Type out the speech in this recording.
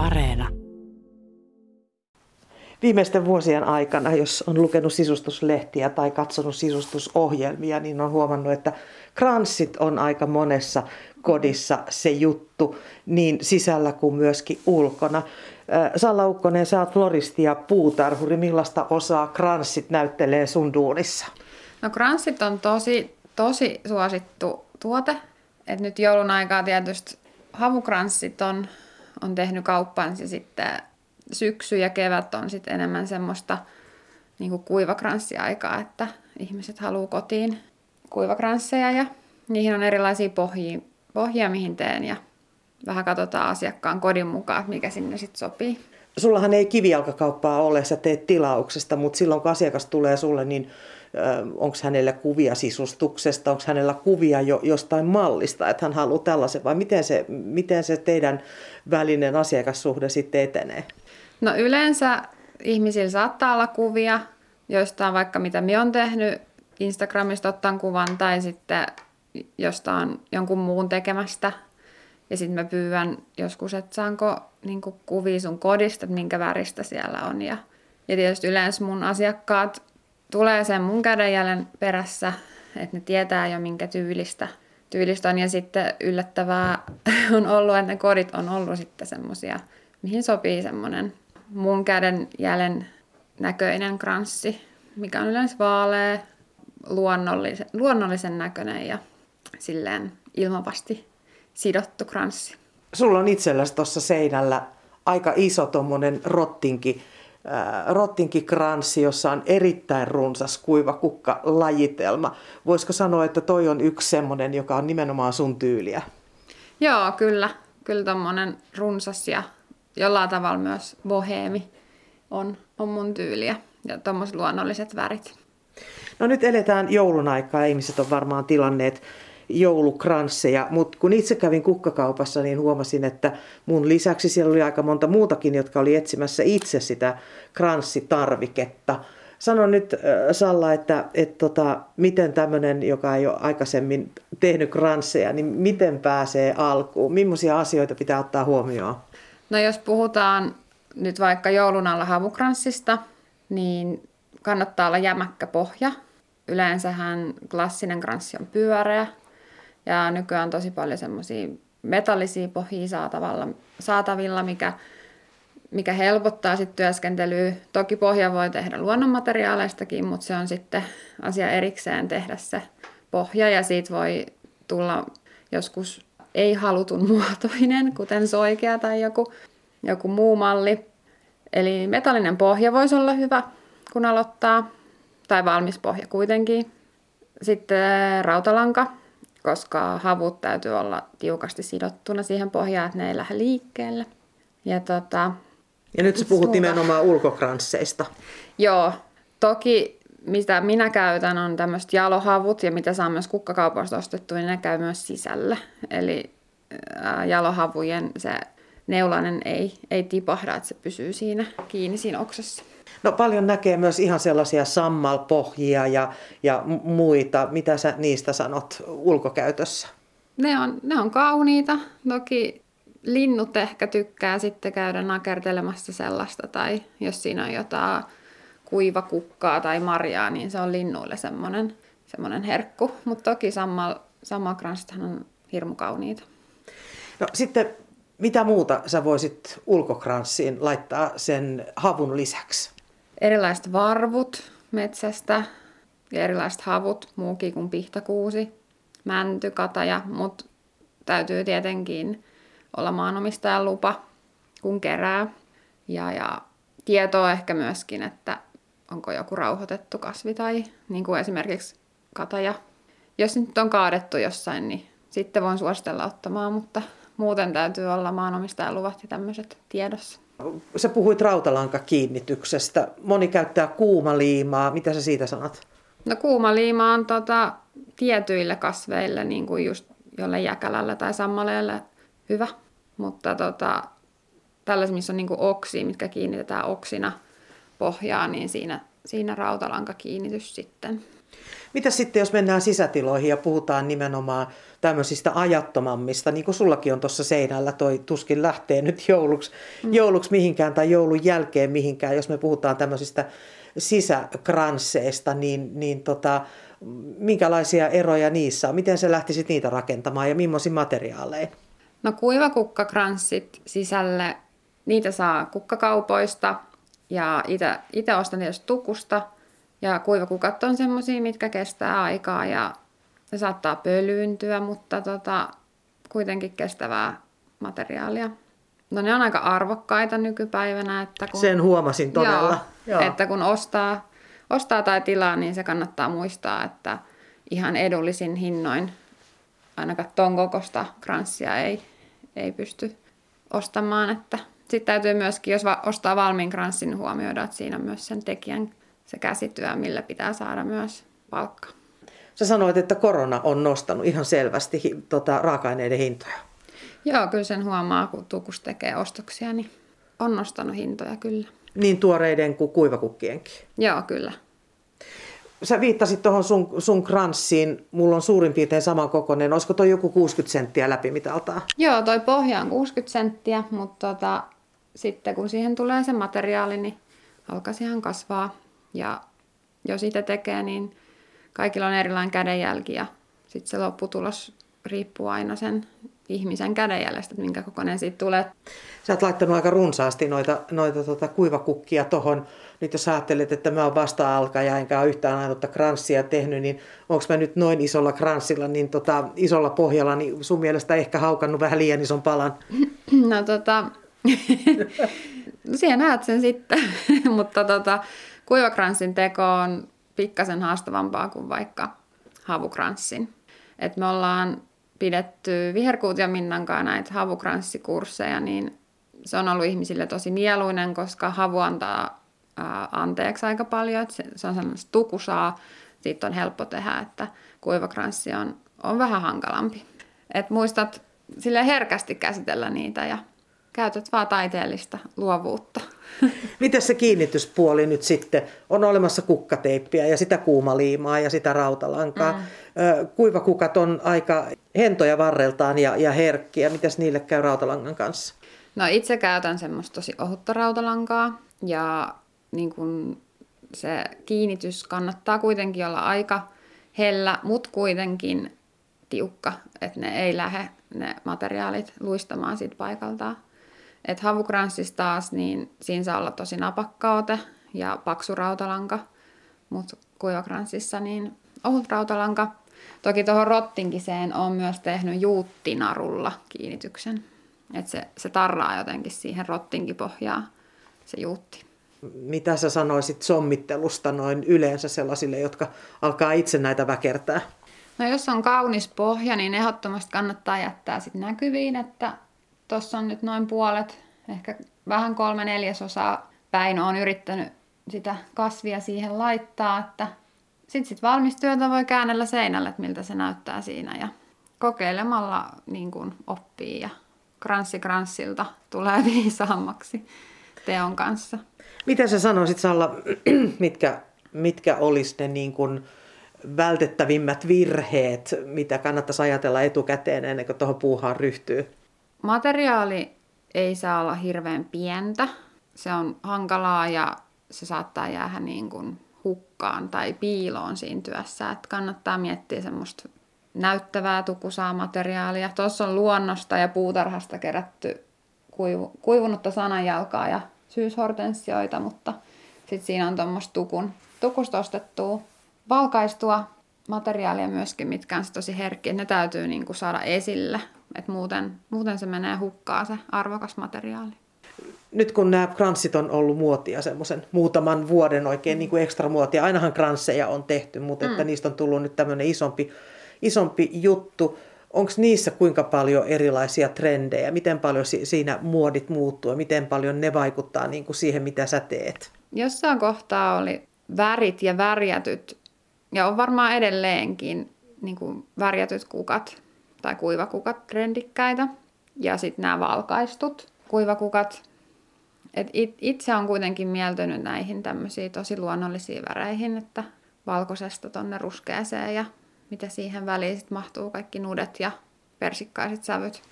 Areena. Viimeisten vuosien aikana, jos on lukenut sisustuslehtiä tai katsonut sisustusohjelmia, niin on huomannut, että kranssit on aika monessa kodissa se juttu, niin sisällä kuin myöskin ulkona. Salla Ukkonen, sä oot floristi ja puutarhuri. Millaista osaa kranssit näyttelee sun duunissa? No kranssit on tosi, tosi suosittu tuote. Et nyt joulun aikaa tietysti havukranssit on, on tehnyt kauppansa sitten syksy ja kevät on sitten enemmän semmoista niin kuin kuivakranssia-aikaa, että ihmiset haluaa kotiin kuivakransseja ja niihin on erilaisia pohjia, pohjia mihin teen ja vähän katsotaan asiakkaan kodin mukaan, mikä sinne sitten sopii. Sullahan ei kivijalkakauppaa ole, sä teet tilauksesta, mutta silloin kun asiakas tulee sulle, niin onko hänellä kuvia sisustuksesta, onko hänellä kuvia jo jostain mallista, että hän haluaa tällaisen, vai miten se, miten se teidän välinen asiakassuhde sitten etenee? No yleensä ihmisillä saattaa olla kuvia, joista vaikka mitä minä olen tehnyt, Instagramista ottan kuvan tai sitten jostain jonkun muun tekemästä. Ja sitten mä pyydän joskus, että saanko niin kuvia sun kodista, että minkä väristä siellä on. Ja, ja tietysti yleensä mun asiakkaat tulee sen mun kädenjäljen perässä, että ne tietää jo minkä tyylistä, tyylistä on. Ja sitten yllättävää on ollut, että ne kodit on ollut sitten semmosia, mihin sopii semmoinen mun kädenjäljen näköinen kranssi, mikä on yleensä vaalea, luonnollisen, luonnollisen näköinen ja silleen ilmavasti sidottu kranssi. Sulla on itselläsi tuossa seinällä aika iso tuommoinen rottinki, rottinkikranssi, jossa on erittäin runsas kuiva kukka lajitelma. Voisiko sanoa, että toi on yksi semmoinen, joka on nimenomaan sun tyyliä? Joo, kyllä. Kyllä tuommoinen runsas ja jollain tavalla myös boheemi on, on mun tyyliä ja tuommoiset luonnolliset värit. No nyt eletään joulun aikaa, ihmiset on varmaan tilanneet joulukransseja, mutta kun itse kävin kukkakaupassa, niin huomasin, että mun lisäksi siellä oli aika monta muutakin, jotka oli etsimässä itse sitä kranssitarviketta. Sano nyt Salla, että, että tota, miten tämmöinen, joka ei ole aikaisemmin tehnyt kransseja, niin miten pääsee alkuun? Millaisia asioita pitää ottaa huomioon? No jos puhutaan nyt vaikka joulun alla havukranssista, niin kannattaa olla jämäkkä pohja. Yleensähän klassinen kranssi on pyöreä ja nykyään on tosi paljon semmoisia metallisia pohjia saatavilla, saatavilla mikä, mikä helpottaa sitten työskentelyä. Toki pohja voi tehdä luonnonmateriaaleistakin, mutta se on sitten asia erikseen tehdä se pohja ja siitä voi tulla joskus ei halutun muotoinen, kuten soikea tai joku, joku muu malli. Eli metallinen pohja voisi olla hyvä, kun aloittaa, tai valmis pohja kuitenkin. Sitten rautalanka, koska havut täytyy olla tiukasti sidottuna siihen pohjaan, että ne ei lähde liikkeelle. Ja, tota, ja nyt sä puhut suunta. nimenomaan ulkokransseista. Joo, toki mitä minä käytän on tämmöiset jalohavut ja mitä saa myös kukkakaupasta ostettua, niin ne käy myös sisällä. Eli jalohavujen se neulainen ei, ei tipahda, että se pysyy siinä kiinni siinä oksassa. No paljon näkee myös ihan sellaisia sammalpohjia ja, ja muita. Mitä sä niistä sanot ulkokäytössä? Ne on, ne on kauniita. Toki linnut ehkä tykkää sitten käydä nakertelemassa sellaista, tai jos siinä on jotain kuivakukkaa tai marjaa, niin se on linnuille semmoinen, semmoinen herkku. Mutta toki sammal, sammalkranssithan on hirmu kauniita. No sitten mitä muuta sä voisit ulkokranssiin laittaa sen havun lisäksi? Erilaiset varvut metsästä ja erilaiset havut, muukin kuin pihtakuusi, mänty, kataja, mutta täytyy tietenkin olla maanomistajan lupa, kun kerää. Ja, ja tietoa ehkä myöskin, että onko joku rauhoitettu kasvi tai niin kuin esimerkiksi kataja. Jos nyt on kaadettu jossain, niin sitten voin suositella ottamaan, mutta muuten täytyy olla maanomistajan luvat ja tämmöiset tiedossa. Sä puhuit rautalankakiinnityksestä. Moni käyttää kuumaliimaa. Mitä sä siitä sanot? No kuumaliima on tota, tietyille kasveille, niin kuin just jolle jäkälällä tai sammaleelle hyvä. Mutta tota, tällaisissa, missä on niin kuin oksi, mitkä kiinnitetään oksina pohjaan, niin siinä, siinä rautalankakiinnitys sitten. Mitä sitten, jos mennään sisätiloihin ja puhutaan nimenomaan tämmöisistä ajattomammista, niin kuin sullakin on tuossa seinällä, toi tuskin lähtee nyt jouluksi, mm. jouluksi mihinkään tai joulun jälkeen mihinkään, jos me puhutaan tämmöisistä sisäkransseista, niin, niin tota, minkälaisia eroja niissä on? Miten sä lähtisit niitä rakentamaan ja millaisiin materiaaleja? No kuivakukkkranssit sisälle, niitä saa kukkakaupoista ja itse ostan tietysti tukusta. Ja kuivakukat on semmoisia, mitkä kestää aikaa ja ne saattaa pölyyntyä, mutta tota, kuitenkin kestävää materiaalia. No ne on aika arvokkaita nykypäivänä. Että kun, Sen huomasin todella. Joo, joo. Että kun ostaa, ostaa tai tilaa, niin se kannattaa muistaa, että ihan edullisin hinnoin ainakaan ton kokosta kranssia ei, ei pysty ostamaan. Että sitten täytyy myöskin, jos ostaa valmiin kranssin, huomioida, että siinä on myös sen tekijän se käsityö, millä pitää saada myös palkka. Sä sanoit, että korona on nostanut ihan selvästi tota, raaka-aineiden hintoja. Joo, kyllä sen huomaa, kun tukus tekee ostoksia, niin on nostanut hintoja kyllä. Niin tuoreiden kuin kuivakukkienkin? Joo, kyllä. Sä viittasit tuohon sun, sun kranssiin. Mulla on suurin piirtein saman kokoinen. Olisiko toi joku 60 senttiä läpimitaltaan? Joo, toi pohja on 60 senttiä, mutta tota, sitten kun siihen tulee se materiaali, niin alkaa ihan kasvaa. Ja jos sitä tekee, niin kaikilla on erilainen kädenjälki ja sitten se lopputulos riippuu aina sen ihmisen kädenjäljestä, että minkä kokoinen siitä tulee. Sä oot laittanut aika runsaasti noita, noita tota kuivakukkia tohon. Nyt jos ajattelet, että mä oon vasta alkaja enkä ole yhtään ainutta kranssia tehnyt, niin onko mä nyt noin isolla kranssilla, niin tota, isolla pohjalla, niin sun mielestä ehkä haukannut vähän liian ison palan? No tota, no siellä näet sen sitten, mutta tota, kuivakranssin teko on pikkasen haastavampaa kuin vaikka havukranssin. Et me ollaan pidetty Viherkuut ja Minnan kanssa näitä havukranssikursseja, niin se on ollut ihmisille tosi mieluinen, koska havu antaa anteeksi aika paljon. Et se, se on sellaista tukusaa, siitä on helppo tehdä, että kuivakranssi on, on vähän hankalampi. Et muistat sille herkästi käsitellä niitä ja käytät vaan taiteellista luovuutta. Miten se kiinnityspuoli nyt sitten? On olemassa kukkateippiä ja sitä kuumaliimaa ja sitä rautalankaa. Mm. Kuivakukat on aika hentoja varreltaan ja, ja herkkiä. Mitäs niille käy rautalangan kanssa? No itse käytän semmoista tosi ohutta rautalankaa ja niin kun se kiinnitys kannattaa kuitenkin olla aika hellä, mutta kuitenkin tiukka, että ne ei lähde ne materiaalit luistamaan siitä paikaltaan. Et havukranssissa taas, niin siinä saa olla tosi napakka ote ja paksu rautalanka, mutta kuivakranssissa niin ohut rautalanka. Toki tuohon rottinkiseen on myös tehnyt juuttinarulla kiinnityksen. Et se, se tarraa jotenkin siihen rottinkipohjaan se juutti. Mitä sä sanoisit sommittelusta noin yleensä sellaisille, jotka alkaa itse näitä väkertää? No jos on kaunis pohja, niin ehdottomasti kannattaa jättää sit näkyviin, että Tuossa on nyt noin puolet, ehkä vähän kolme neljäsosaa päin on yrittänyt sitä kasvia siihen laittaa, että sitten sit valmistyötä voi käännellä seinälle, että miltä se näyttää siinä ja kokeilemalla niin kuin oppii ja kranssi kranssilta tulee viisaammaksi teon kanssa. Mitä sä sanoisit Salla, mitkä, mitkä olisi ne niin kuin vältettävimmät virheet, mitä kannattaisi ajatella etukäteen ennen kuin tuohon puuhaan ryhtyy? Materiaali ei saa olla hirveän pientä. Se on hankalaa ja se saattaa jäädä niin kuin hukkaan tai piiloon siinä työssä. Että kannattaa miettiä semmoista näyttävää tukusaa materiaalia. Tuossa on luonnosta ja puutarhasta kerätty kuivu, kuivunutta sananjalkaa ja syyshortensioita, mutta sitten siinä on tuommoista tukun, tukusta ostettua valkaistua materiaalia myöskin, mitkä on tosi herkkiä. Ne täytyy niin kuin saada esille et muuten, muuten se menee hukkaan se arvokas materiaali. Nyt kun nämä kranssit on ollut muotia semmoisen muutaman vuoden oikein niin kuin ekstra muotia, ainahan kransseja on tehty, mutta mm. että niistä on tullut nyt tämmöinen isompi, isompi juttu. Onko niissä kuinka paljon erilaisia trendejä? Miten paljon siinä muodit muuttuu ja miten paljon ne vaikuttaa niin kuin siihen, mitä sä teet? Jossain kohtaa oli värit ja värjätyt, ja on varmaan edelleenkin niin kuin värjätyt kukat tai kuivakukat trendikkäitä. Ja sitten nämä valkaistut kuivakukat. Et it, itse on kuitenkin mieltynyt näihin tämmöisiin tosi luonnollisiin väreihin, että valkoisesta tonne ruskeeseen ja mitä siihen väliin sit mahtuu kaikki nudet ja persikkaiset sävyt.